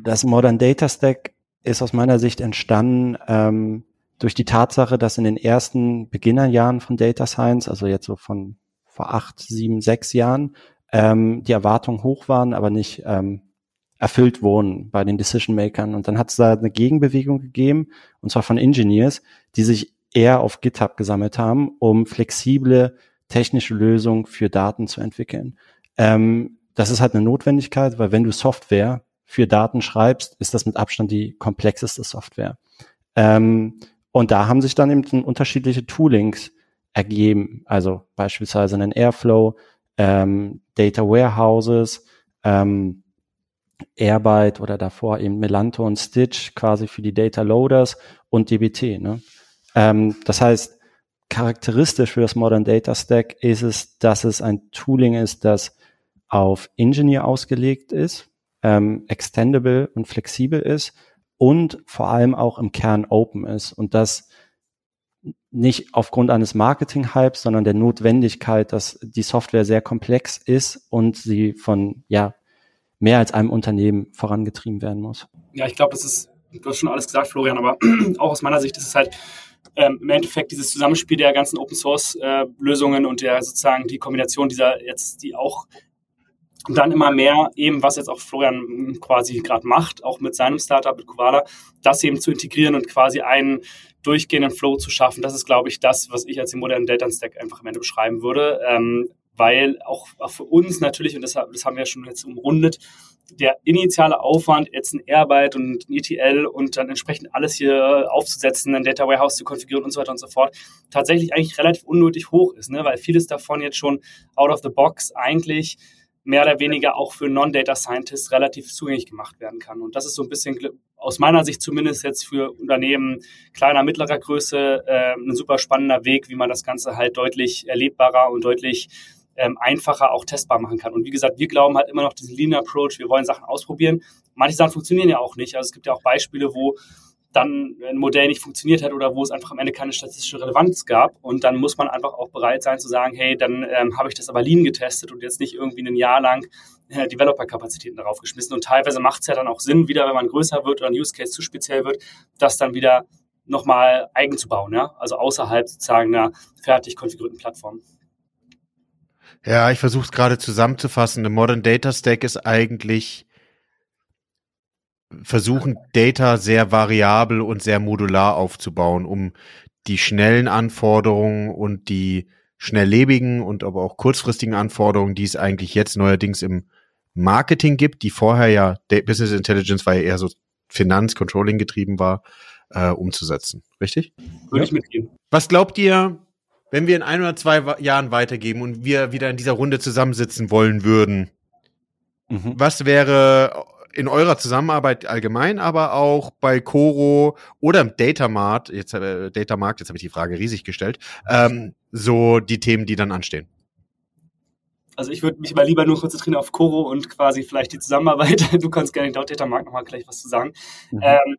das Modern Data Stack ist aus meiner Sicht entstanden ähm, durch die Tatsache, dass in den ersten Beginnerjahren von Data Science, also jetzt so von vor acht, sieben, sechs Jahren, ähm, die Erwartungen hoch waren, aber nicht ähm, erfüllt wurden bei den Decision Makern. Und dann hat es da eine Gegenbewegung gegeben, und zwar von Engineers, die sich eher auf GitHub gesammelt haben, um flexible technische Lösungen für Daten zu entwickeln. Ähm, das ist halt eine Notwendigkeit, weil wenn du Software für Daten schreibst, ist das mit Abstand die komplexeste Software. Ähm, und da haben sich dann eben unterschiedliche Toolings ergeben, also beispielsweise einen Airflow, ähm, Data Warehouses, ähm, Airbyte oder davor eben Melanto und Stitch quasi für die Data Loaders und DBT. Ne? Ähm, das heißt, charakteristisch für das Modern Data Stack ist es, dass es ein Tooling ist, das auf Engineer ausgelegt ist, ähm, extendable und flexibel ist und vor allem auch im Kern open ist und das nicht aufgrund eines Marketing-Hypes, sondern der Notwendigkeit, dass die Software sehr komplex ist und sie von ja mehr als einem Unternehmen vorangetrieben werden muss. Ja, ich glaube, das ist, du hast schon alles gesagt, Florian, aber auch aus meiner Sicht ist es halt ähm, im Endeffekt dieses Zusammenspiel der ganzen Open Source äh, Lösungen und der sozusagen die Kombination dieser jetzt, die auch dann immer mehr eben, was jetzt auch Florian quasi gerade macht, auch mit seinem Startup, mit Kovala, das eben zu integrieren und quasi einen durchgehenden Flow zu schaffen. Das ist, glaube ich, das, was ich als den modernen Data Stack einfach am Ende beschreiben würde. Ähm, weil auch, auch für uns natürlich, und das, das haben wir ja schon jetzt umrundet, der initiale Aufwand, jetzt ein Airbyte und ein ETL und dann entsprechend alles hier aufzusetzen, ein Data Warehouse zu konfigurieren und so weiter und so fort, tatsächlich eigentlich relativ unnötig hoch ist, ne? weil vieles davon jetzt schon out of the box eigentlich mehr oder weniger auch für Non-Data Scientists relativ zugänglich gemacht werden kann. Und das ist so ein bisschen aus meiner Sicht zumindest jetzt für Unternehmen kleiner, mittlerer Größe äh, ein super spannender Weg, wie man das Ganze halt deutlich erlebbarer und deutlich ähm, einfacher auch testbar machen kann. Und wie gesagt, wir glauben halt immer noch diesen Lean Approach, wir wollen Sachen ausprobieren. Manche Sachen funktionieren ja auch nicht. Also es gibt ja auch Beispiele, wo dann ein Modell nicht funktioniert hat oder wo es einfach am Ende keine statistische Relevanz gab. Und dann muss man einfach auch bereit sein zu sagen, hey, dann ähm, habe ich das aber lean getestet und jetzt nicht irgendwie ein Jahr lang äh, Developer-Kapazitäten darauf geschmissen. Und teilweise macht es ja dann auch Sinn, wieder wenn man größer wird oder ein Use Case zu speziell wird, das dann wieder nochmal eigen zu bauen, ja? also außerhalb sozusagen einer fertig konfigurierten Plattform. Ja, ich versuche es gerade zusammenzufassen. Eine Modern Data Stack ist eigentlich versuchen, Data sehr variabel und sehr modular aufzubauen, um die schnellen Anforderungen und die schnelllebigen und aber auch kurzfristigen Anforderungen, die es eigentlich jetzt neuerdings im Marketing gibt, die vorher ja Business Intelligence war ja eher so Finanz, Controlling getrieben war, äh, umzusetzen. Richtig? Würde ja. ich mitgehen. Was glaubt ihr, wenn wir in ein oder zwei Jahren weitergeben und wir wieder in dieser Runde zusammensitzen wollen würden, mhm. was wäre in eurer Zusammenarbeit allgemein, aber auch bei Coro oder im Datamart, jetzt äh, Datamarkt, jetzt habe ich die Frage riesig gestellt, ähm, so die Themen, die dann anstehen? Also ich würde mich mal lieber nur konzentrieren auf Coro und quasi vielleicht die Zusammenarbeit. Du kannst gerne laut Datamarkt nochmal gleich was zu sagen. Mhm. Ähm,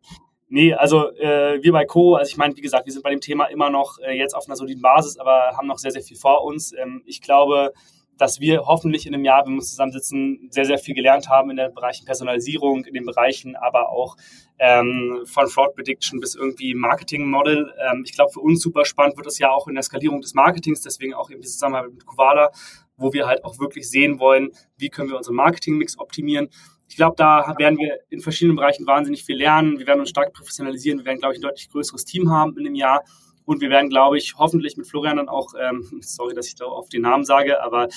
Nee, also äh, wir bei Co, also ich meine, wie gesagt, wir sind bei dem Thema immer noch äh, jetzt auf einer soliden Basis, aber haben noch sehr, sehr viel vor uns. Ähm, ich glaube, dass wir hoffentlich in einem Jahr, wenn wir uns zusammensitzen, sehr, sehr viel gelernt haben in den Bereichen Personalisierung, in den Bereichen aber auch ähm, von Fraud Prediction bis irgendwie Marketing Model. Ähm, ich glaube, für uns super spannend wird es ja auch in der Skalierung des Marketings, deswegen auch eben die Zusammenarbeit mit Kovala, wo wir halt auch wirklich sehen wollen, wie können wir unseren Marketing-Mix optimieren ich glaube, da werden wir in verschiedenen Bereichen wahnsinnig viel lernen. Wir werden uns stark professionalisieren. Wir werden, glaube ich, ein deutlich größeres Team haben in dem Jahr. Und wir werden, glaube ich, hoffentlich mit Florian dann auch, ähm, sorry, dass ich da auf den Namen sage, aber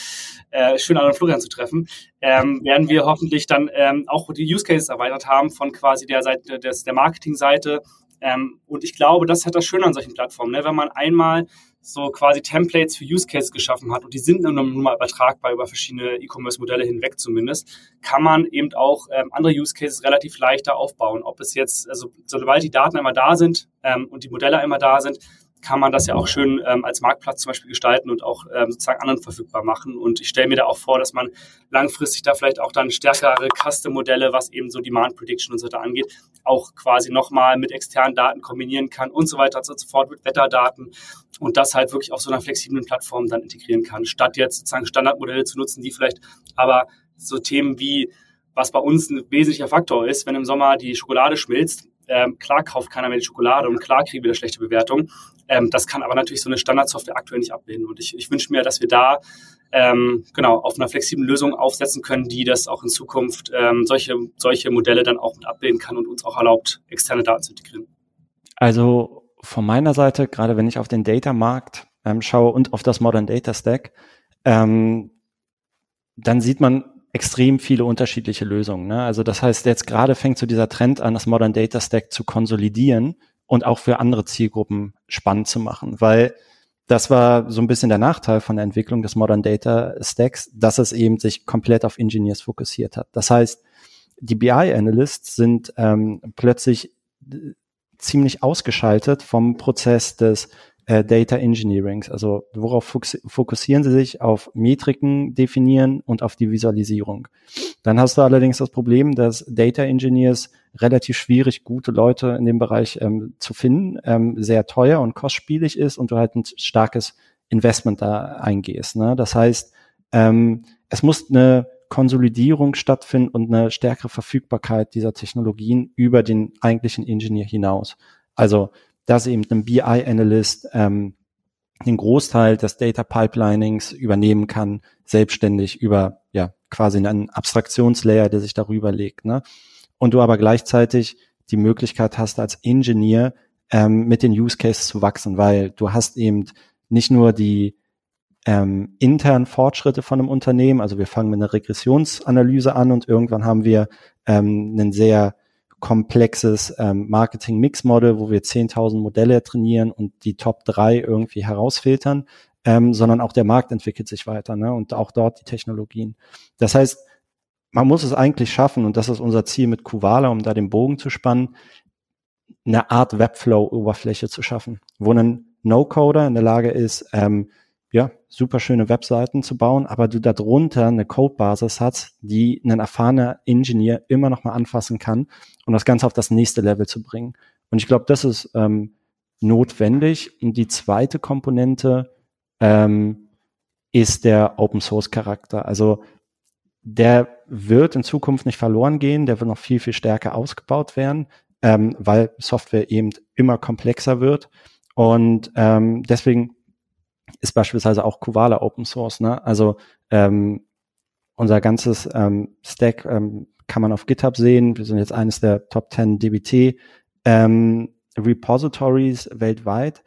äh, schön an Florian zu treffen, ähm, werden wir hoffentlich dann ähm, auch die Use Cases erweitert haben von quasi der Seite des, der Marketingseite. Ähm, und ich glaube, das hat das Schöne an solchen Plattformen, ne? wenn man einmal so quasi Templates für Use Cases geschaffen hat und die sind nun mal übertragbar über verschiedene E-Commerce-Modelle hinweg zumindest, kann man eben auch ähm, andere Use Cases relativ leichter aufbauen. Ob es jetzt, also sobald die Daten einmal da sind ähm, und die Modelle einmal da sind, kann man das ja auch schön ähm, als Marktplatz zum Beispiel gestalten und auch ähm, sozusagen anderen verfügbar machen. Und ich stelle mir da auch vor, dass man langfristig da vielleicht auch dann stärkere Custom-Modelle, was eben so Demand Prediction und so weiter angeht, auch quasi nochmal mit externen Daten kombinieren kann und so weiter und so fort mit Wetterdaten und das halt wirklich auf so einer flexiblen Plattform dann integrieren kann, statt jetzt sozusagen Standardmodelle zu nutzen, die vielleicht aber so Themen wie was bei uns ein wesentlicher Faktor ist, wenn im Sommer die Schokolade schmilzt, ähm, klar kauft keiner mehr die Schokolade und klar kriegen wir eine schlechte Bewertung. Ähm, das kann aber natürlich so eine Standardsoftware aktuell nicht abbilden. Und ich, ich wünsche mir, dass wir da ähm, genau auf einer flexiblen Lösung aufsetzen können, die das auch in Zukunft ähm, solche, solche Modelle dann auch mit abbilden kann und uns auch erlaubt, externe Daten zu integrieren. Also von meiner Seite, gerade wenn ich auf den Data-Markt ähm, schaue und auf das Modern Data Stack, ähm, dann sieht man extrem viele unterschiedliche Lösungen. Ne? Also das heißt, jetzt gerade fängt so dieser Trend an, das Modern Data Stack zu konsolidieren und auch für andere Zielgruppen spannend zu machen, weil das war so ein bisschen der Nachteil von der Entwicklung des Modern Data Stacks, dass es eben sich komplett auf Engineers fokussiert hat. Das heißt, die BI-Analysts sind ähm, plötzlich ziemlich ausgeschaltet vom Prozess des äh, Data Engineerings. Also worauf fokussieren Sie sich? Auf Metriken definieren und auf die Visualisierung. Dann hast du allerdings das Problem, dass Data Engineers relativ schwierig, gute Leute in dem Bereich ähm, zu finden, ähm, sehr teuer und kostspielig ist und du halt ein starkes Investment da eingehst. Ne? Das heißt, ähm, es muss eine Konsolidierung stattfinden und eine stärkere Verfügbarkeit dieser Technologien über den eigentlichen Ingenieur hinaus. Also dass eben ein BI-Analyst ähm, den Großteil des Data Pipelinings übernehmen kann, selbstständig über ja quasi einen Abstraktionslayer, der sich darüber legt. Ne? Und du aber gleichzeitig die Möglichkeit hast, als Engineer ähm, mit den Use Cases zu wachsen, weil du hast eben nicht nur die ähm, internen Fortschritte von einem Unternehmen, also wir fangen mit einer Regressionsanalyse an und irgendwann haben wir ähm, einen sehr komplexes ähm, Marketing-Mix-Model, wo wir 10.000 Modelle trainieren und die Top 3 irgendwie herausfiltern, ähm, sondern auch der Markt entwickelt sich weiter ne? und auch dort die Technologien. Das heißt, man muss es eigentlich schaffen, und das ist unser Ziel mit Kuvala, um da den Bogen zu spannen, eine Art Webflow-Oberfläche zu schaffen, wo ein No-Coder in der Lage ist, ähm, ja, super schöne Webseiten zu bauen, aber du darunter eine Codebasis hast, die ein erfahrener Ingenieur immer noch mal anfassen kann um das Ganze auf das nächste Level zu bringen. Und ich glaube, das ist ähm, notwendig. Und die zweite Komponente ähm, ist der Open Source Charakter. Also der wird in Zukunft nicht verloren gehen, der wird noch viel, viel stärker ausgebaut werden, ähm, weil Software eben immer komplexer wird. Und ähm, deswegen ist beispielsweise auch Kovala Open Source. Ne? Also ähm, unser ganzes ähm, Stack ähm, kann man auf GitHub sehen. Wir sind jetzt eines der Top 10 DBT ähm, Repositories weltweit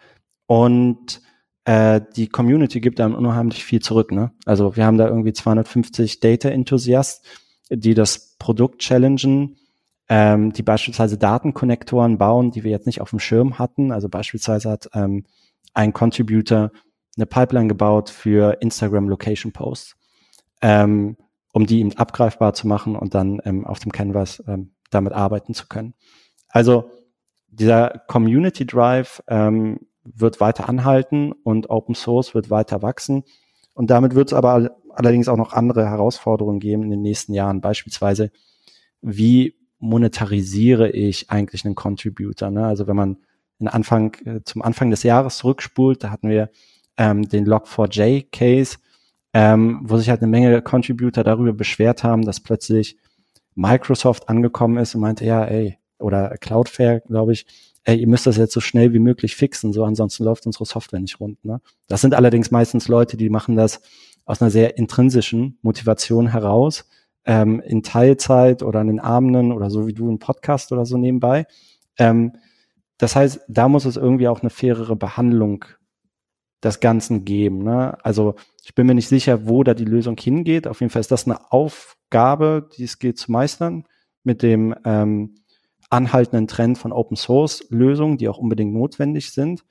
und äh, die Community gibt einem unheimlich viel zurück. Ne? Also wir haben da irgendwie 250 Data Enthusiasts, die das Produkt challengen, ähm, die beispielsweise Datenkonnektoren bauen, die wir jetzt nicht auf dem Schirm hatten. Also beispielsweise hat ähm, ein Contributor eine Pipeline gebaut für Instagram Location Posts. Ähm, um die eben abgreifbar zu machen und dann ähm, auf dem Canvas ähm, damit arbeiten zu können. Also dieser Community Drive ähm, wird weiter anhalten und Open Source wird weiter wachsen. Und damit wird es aber allerdings auch noch andere Herausforderungen geben in den nächsten Jahren. Beispielsweise, wie monetarisiere ich eigentlich einen Contributor? Ne? Also wenn man in Anfang, äh, zum Anfang des Jahres zurückspult, da hatten wir ähm, den Log4j Case, ähm, wo sich halt eine Menge Contributor darüber beschwert haben, dass plötzlich Microsoft angekommen ist und meinte, ja, ey, oder Cloudflare, glaube ich, ey, ihr müsst das jetzt so schnell wie möglich fixen, so ansonsten läuft unsere Software nicht rund. Ne? Das sind allerdings meistens Leute, die machen das aus einer sehr intrinsischen Motivation heraus, ähm, in Teilzeit oder an den Abenden oder so wie du einen Podcast oder so nebenbei. Ähm, das heißt, da muss es irgendwie auch eine fairere Behandlung des Ganzen geben. Ne? Also ich bin mir nicht sicher, wo da die Lösung hingeht. Auf jeden Fall ist das eine Aufgabe, die es geht zu meistern mit dem ähm, anhaltenden Trend von Open Source Lösungen, die auch unbedingt notwendig sind.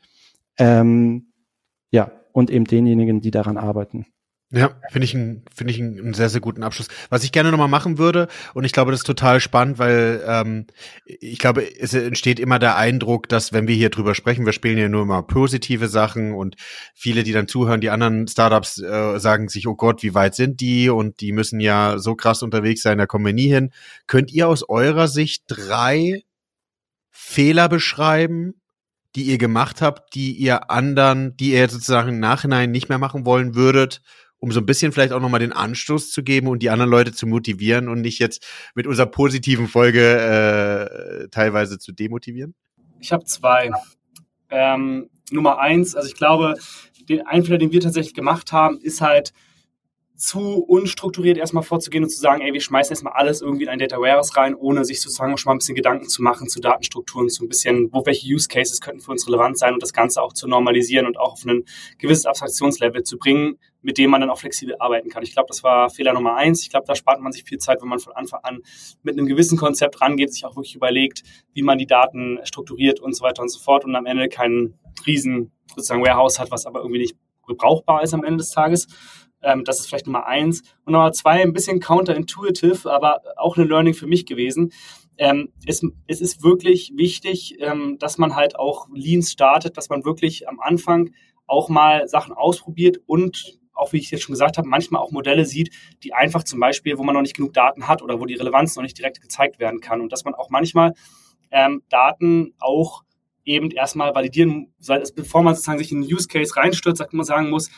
Ähm, ja, und eben denjenigen, die daran arbeiten. Ja, finde ich, ein, finde ich einen sehr, sehr guten Abschluss. Was ich gerne nochmal machen würde, und ich glaube, das ist total spannend, weil ähm, ich glaube, es entsteht immer der Eindruck, dass wenn wir hier drüber sprechen, wir spielen ja nur immer positive Sachen und viele, die dann zuhören, die anderen Startups äh, sagen sich, oh Gott, wie weit sind die? Und die müssen ja so krass unterwegs sein, da kommen wir nie hin. Könnt ihr aus eurer Sicht drei Fehler beschreiben, die ihr gemacht habt, die ihr anderen, die ihr sozusagen im Nachhinein nicht mehr machen wollen würdet? Um so ein bisschen vielleicht auch nochmal den Anstoß zu geben und die anderen Leute zu motivieren und nicht jetzt mit unserer positiven Folge äh, teilweise zu demotivieren? Ich habe zwei. Ähm, Nummer eins, also ich glaube, den Einfluss, den wir tatsächlich gemacht haben, ist halt zu unstrukturiert erstmal vorzugehen und zu sagen, ey, wir schmeißen erstmal alles irgendwie in ein Data Warehouse rein, ohne sich sozusagen schon mal ein bisschen Gedanken zu machen zu Datenstrukturen, zu ein bisschen, wo welche Use Cases könnten für uns relevant sein und das Ganze auch zu normalisieren und auch auf ein gewisses Abstraktionslevel zu bringen, mit dem man dann auch flexibel arbeiten kann. Ich glaube, das war Fehler Nummer eins. Ich glaube, da spart man sich viel Zeit, wenn man von Anfang an mit einem gewissen Konzept rangeht, sich auch wirklich überlegt, wie man die Daten strukturiert und so weiter und so fort und am Ende keinen riesen sozusagen Warehouse hat, was aber irgendwie nicht gebrauchbar ist am Ende des Tages. Ähm, das ist vielleicht Nummer eins. Und Nummer zwei, ein bisschen counterintuitive, aber auch eine Learning für mich gewesen. Ähm, es, es ist wirklich wichtig, ähm, dass man halt auch Leans startet, dass man wirklich am Anfang auch mal Sachen ausprobiert und auch wie ich jetzt schon gesagt habe, manchmal auch Modelle sieht, die einfach zum Beispiel, wo man noch nicht genug Daten hat oder wo die Relevanz noch nicht direkt gezeigt werden kann. Und dass man auch manchmal ähm, Daten auch eben erstmal validieren, bevor man sozusagen sich in einen Use Case reinstürzt, sagt man sagen muss,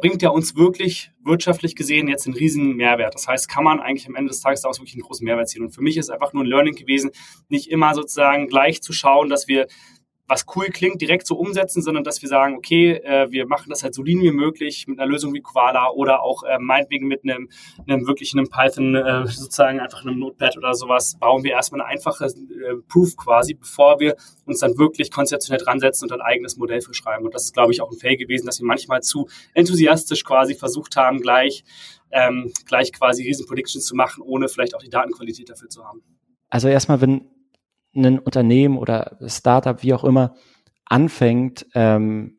bringt er uns wirklich wirtschaftlich gesehen jetzt einen riesen Mehrwert. Das heißt, kann man eigentlich am Ende des Tages daraus wirklich einen großen Mehrwert ziehen. Und für mich ist einfach nur ein Learning gewesen, nicht immer sozusagen gleich zu schauen, dass wir was cool klingt, direkt so umsetzen, sondern dass wir sagen, okay, äh, wir machen das halt so lean wie möglich mit einer Lösung wie Koala oder auch äh, meinetwegen mit einem, einem wirklich einem Python, äh, sozusagen einfach einem Notepad oder sowas, bauen wir erstmal eine einfache äh, Proof quasi, bevor wir uns dann wirklich konzeptionell dran setzen und ein eigenes Modell für schreiben. Und das ist, glaube ich, auch ein Fail gewesen, dass wir manchmal zu enthusiastisch quasi versucht haben, gleich, ähm, gleich quasi riesen Predictions zu machen, ohne vielleicht auch die Datenqualität dafür zu haben. Also erstmal, wenn ein Unternehmen oder Startup, wie auch immer, anfängt, ähm,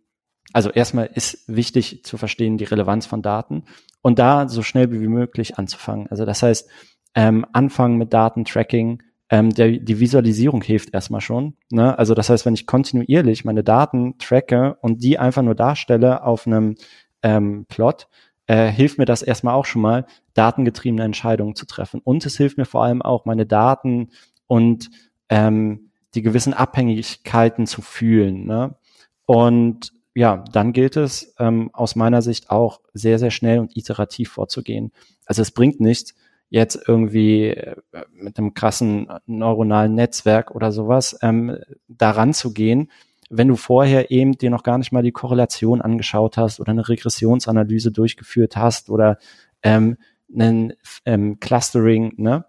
also erstmal ist wichtig zu verstehen die Relevanz von Daten und da so schnell wie möglich anzufangen. Also das heißt, ähm, anfangen mit Datentracking, ähm, der, die Visualisierung hilft erstmal schon. Ne? Also das heißt, wenn ich kontinuierlich meine Daten tracke und die einfach nur darstelle auf einem ähm, Plot, äh, hilft mir das erstmal auch schon mal, datengetriebene Entscheidungen zu treffen. Und es hilft mir vor allem auch, meine Daten und ähm, die gewissen Abhängigkeiten zu fühlen. Ne? Und ja, dann gilt es ähm, aus meiner Sicht auch sehr, sehr schnell und iterativ vorzugehen. Also es bringt nichts, jetzt irgendwie äh, mit einem krassen neuronalen Netzwerk oder sowas ähm, daran zu gehen, wenn du vorher eben dir noch gar nicht mal die Korrelation angeschaut hast oder eine Regressionsanalyse durchgeführt hast oder ähm, einen ähm, Clustering, ne?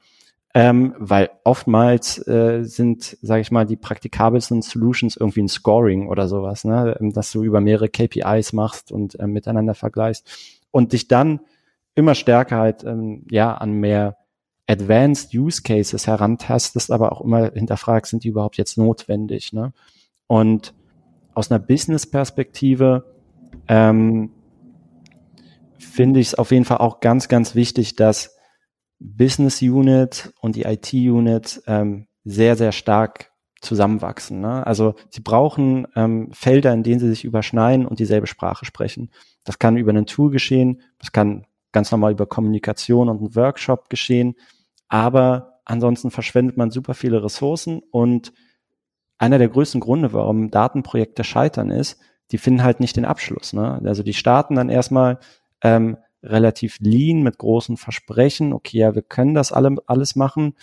Ähm, weil oftmals äh, sind, sage ich mal, die praktikabelsten Solutions irgendwie ein Scoring oder sowas, ne? Ähm, dass du über mehrere KPIs machst und äh, miteinander vergleichst und dich dann immer stärker halt ähm, ja an mehr Advanced Use Cases herantastest, aber auch immer hinterfragst, sind die überhaupt jetzt notwendig? Ne? Und aus einer Business-Perspektive ähm, finde ich es auf jeden Fall auch ganz, ganz wichtig, dass Business Unit und die IT Unit ähm, sehr, sehr stark zusammenwachsen. Ne? Also sie brauchen ähm, Felder, in denen sie sich überschneiden und dieselbe Sprache sprechen. Das kann über ein Tool geschehen, das kann ganz normal über Kommunikation und einen Workshop geschehen, aber ansonsten verschwendet man super viele Ressourcen und einer der größten Gründe, warum Datenprojekte scheitern, ist, die finden halt nicht den Abschluss. Ne? Also die starten dann erstmal ähm, relativ lean mit großen Versprechen. Okay, ja, wir können das alle, alles machen.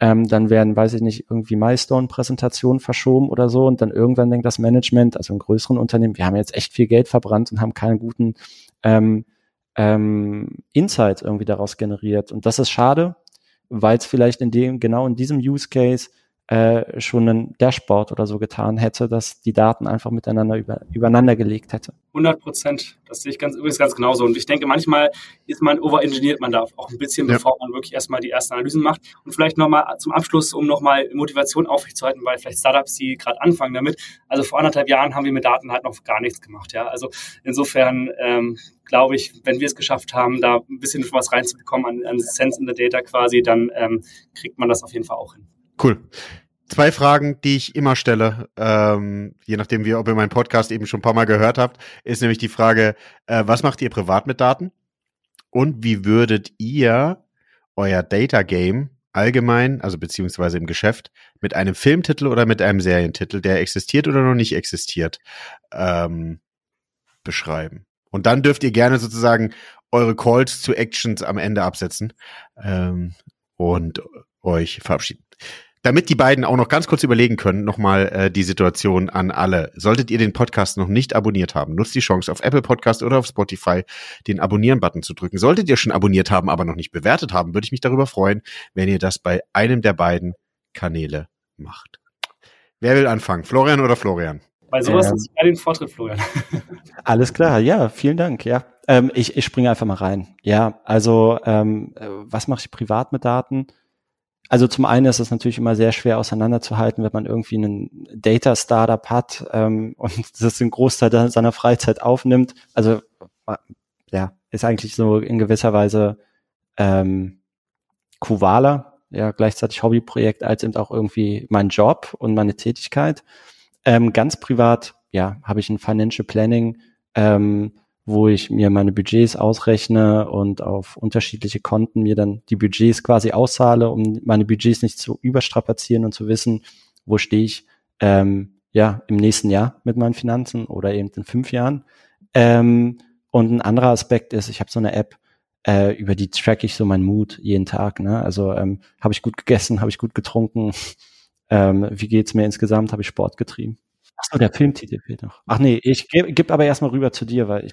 Ähm, dann werden, weiß ich nicht, irgendwie Milestone-Präsentationen verschoben oder so und dann irgendwann denkt das Management, also in größeren Unternehmen, wir haben jetzt echt viel Geld verbrannt und haben keinen guten ähm, ähm, Insight irgendwie daraus generiert. Und das ist schade, weil es vielleicht in dem, genau in diesem Use Case äh, schon ein Dashboard oder so getan hätte, dass die Daten einfach miteinander über, übereinander gelegt hätte. 100 Prozent. Das sehe ich ganz, übrigens ganz genauso. Und ich denke, manchmal ist man, overengineert man da auch ein bisschen, ja. bevor man wirklich erstmal die ersten Analysen macht. Und vielleicht nochmal zum Abschluss, um nochmal Motivation aufrechtzuerhalten, weil vielleicht Startups, die gerade anfangen damit, also vor anderthalb Jahren haben wir mit Daten halt noch gar nichts gemacht. Ja, also insofern, ähm, glaube ich, wenn wir es geschafft haben, da ein bisschen was reinzubekommen an, an Sense in the Data quasi, dann ähm, kriegt man das auf jeden Fall auch hin. Cool. Zwei Fragen, die ich immer stelle, ähm, je nachdem, wie, ob ihr meinen Podcast eben schon ein paar Mal gehört habt, ist nämlich die Frage, äh, was macht ihr privat mit Daten? Und wie würdet ihr euer Data Game allgemein, also beziehungsweise im Geschäft, mit einem Filmtitel oder mit einem Serientitel, der existiert oder noch nicht existiert, ähm, beschreiben? Und dann dürft ihr gerne sozusagen eure Calls zu Actions am Ende absetzen ähm, und euch verabschieden. Damit die beiden auch noch ganz kurz überlegen können, nochmal äh, die Situation an alle. Solltet ihr den Podcast noch nicht abonniert haben, nutzt die Chance auf Apple Podcast oder auf Spotify den Abonnieren-Button zu drücken. Solltet ihr schon abonniert haben, aber noch nicht bewertet haben, würde ich mich darüber freuen, wenn ihr das bei einem der beiden Kanäle macht. Wer will anfangen? Florian oder Florian? Bei sowas ähm, ist ja den Vortritt, Florian. Alles klar, ja, vielen Dank, ja. Ähm, ich, ich springe einfach mal rein. Ja, also ähm, äh, was mache ich privat mit Daten? Also zum einen ist es natürlich immer sehr schwer auseinanderzuhalten, wenn man irgendwie einen Data-Startup hat ähm, und das den Großteil seiner Freizeit aufnimmt. Also äh, ja, ist eigentlich so in gewisser Weise ähm, Kuvala, ja, gleichzeitig Hobbyprojekt als eben auch irgendwie mein Job und meine Tätigkeit. Ähm, ganz privat, ja, habe ich ein Financial Planning, ähm, wo ich mir meine Budgets ausrechne und auf unterschiedliche Konten mir dann die Budgets quasi auszahle, um meine Budgets nicht zu überstrapazieren und zu wissen, wo stehe ich ähm, ja im nächsten Jahr mit meinen Finanzen oder eben in fünf Jahren. Ähm, und ein anderer Aspekt ist, ich habe so eine App, äh, über die track ich so meinen Mut jeden Tag. Ne? Also ähm, habe ich gut gegessen, habe ich gut getrunken, ähm, wie geht's mir insgesamt, habe ich Sport getrieben. Achso, der Filmtitel fehlt noch. Ach nee, ich gebe geb aber erstmal rüber zu dir, weil ich.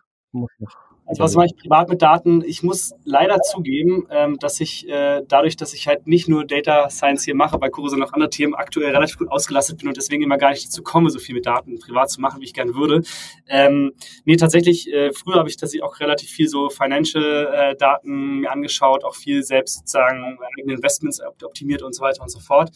Also was mache ich privat mit Daten? Ich muss leider zugeben, ähm, dass ich äh, dadurch, dass ich halt nicht nur Data Science hier mache, bei sondern auch andere Themen aktuell relativ gut ausgelastet bin und deswegen immer gar nicht dazu komme, so viel mit Daten privat zu machen, wie ich gerne würde. Ähm, nee, tatsächlich, äh, früher habe ich tatsächlich auch relativ viel so Financial-Daten äh, angeschaut, auch viel selbst sozusagen eigene Investments optimiert und so weiter und so fort.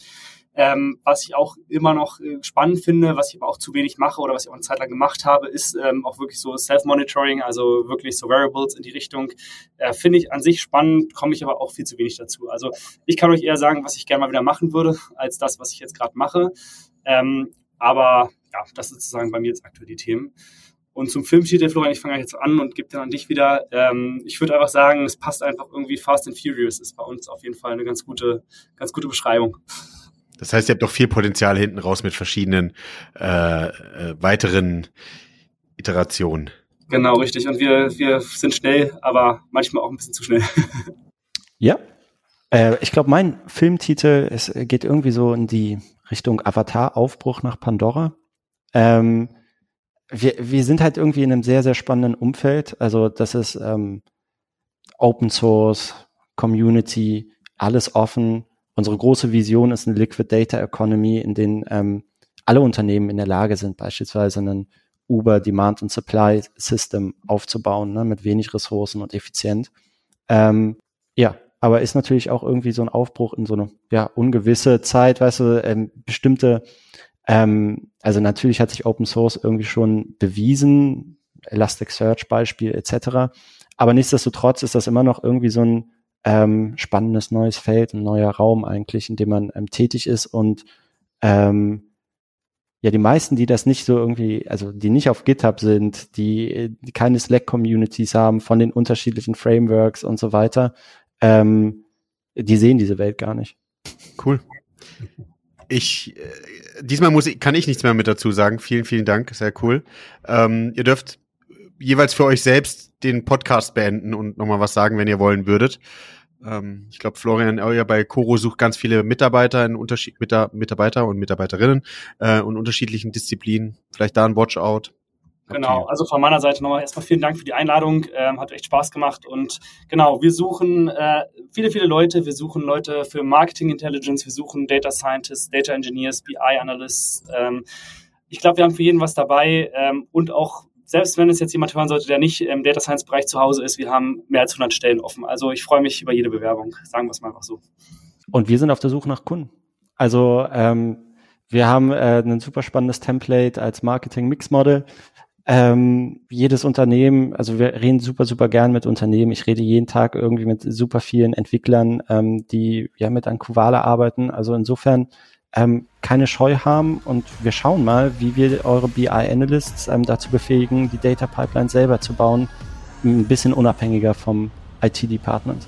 Ähm, was ich auch immer noch äh, spannend finde, was ich aber auch zu wenig mache oder was ich auch eine Zeit lang gemacht habe, ist ähm, auch wirklich so Self-Monitoring, also wirklich so Variables in die Richtung. Äh, finde ich an sich spannend, komme ich aber auch viel zu wenig dazu. Also ich kann euch eher sagen, was ich gerne mal wieder machen würde, als das, was ich jetzt gerade mache. Ähm, aber ja, das ist sozusagen bei mir jetzt aktuell die Themen. Und zum Filmtitel, Florian, ich fange jetzt an und gebe dann an dich wieder. Ähm, ich würde einfach sagen, es passt einfach irgendwie Fast and Furious, ist bei uns auf jeden Fall eine ganz gute, ganz gute Beschreibung. Das heißt, ihr habt doch viel Potenzial hinten raus mit verschiedenen äh, äh, weiteren Iterationen. Genau, richtig. Und wir, wir sind schnell, aber manchmal auch ein bisschen zu schnell. ja. Äh, ich glaube, mein Filmtitel es geht irgendwie so in die Richtung Avatar, Aufbruch nach Pandora. Ähm, wir, wir sind halt irgendwie in einem sehr, sehr spannenden Umfeld. Also das ist ähm, Open Source, Community, alles offen. Unsere große Vision ist eine Liquid Data Economy, in denen ähm, alle Unternehmen in der Lage sind, beispielsweise einen Uber Demand und Supply System aufzubauen, ne, mit wenig Ressourcen und effizient. Ähm, ja, aber ist natürlich auch irgendwie so ein Aufbruch in so eine ja, ungewisse Zeit, weißt du, ähm, bestimmte, ähm, also natürlich hat sich Open Source irgendwie schon bewiesen, Elasticsearch Beispiel etc. Aber nichtsdestotrotz ist das immer noch irgendwie so ein ähm, spannendes neues Feld, ein neuer Raum eigentlich, in dem man ähm, tätig ist und ähm, ja, die meisten, die das nicht so irgendwie, also die nicht auf GitHub sind, die, die keine Slack-Communities haben von den unterschiedlichen Frameworks und so weiter, ähm, die sehen diese Welt gar nicht. Cool. Ich, äh, diesmal muss ich, kann ich nichts mehr mit dazu sagen. Vielen, vielen Dank. Sehr cool. Ähm, ihr dürft jeweils für euch selbst den Podcast beenden und nochmal was sagen, wenn ihr wollen würdet. Ähm, ich glaube, Florian Euer bei Coro sucht ganz viele Mitarbeiter in Unterschied mit Mitarbeiter und Mitarbeiterinnen äh, und unterschiedlichen Disziplinen. Vielleicht da ein Watchout. Genau, also von meiner Seite nochmal erstmal vielen Dank für die Einladung. Ähm, hat echt Spaß gemacht. Und genau, wir suchen äh, viele, viele Leute. Wir suchen Leute für Marketing Intelligence, wir suchen Data Scientists, Data Engineers, BI Analysts. Ähm, ich glaube, wir haben für jeden was dabei ähm, und auch selbst wenn es jetzt jemand hören sollte, der nicht im Data Science Bereich zu Hause ist, wir haben mehr als 100 Stellen offen. Also ich freue mich über jede Bewerbung, sagen wir es mal einfach so. Und wir sind auf der Suche nach Kunden. Also ähm, wir haben äh, ein super spannendes Template als Marketing Mix Model. Ähm, jedes Unternehmen, also wir reden super, super gern mit Unternehmen. Ich rede jeden Tag irgendwie mit super vielen Entwicklern, ähm, die ja mit Ankuvala arbeiten. Also insofern ähm, keine Scheu haben und wir schauen mal, wie wir eure BI-Analysts ähm, dazu befähigen, die Data Pipeline selber zu bauen, ein bisschen unabhängiger vom IT-Department.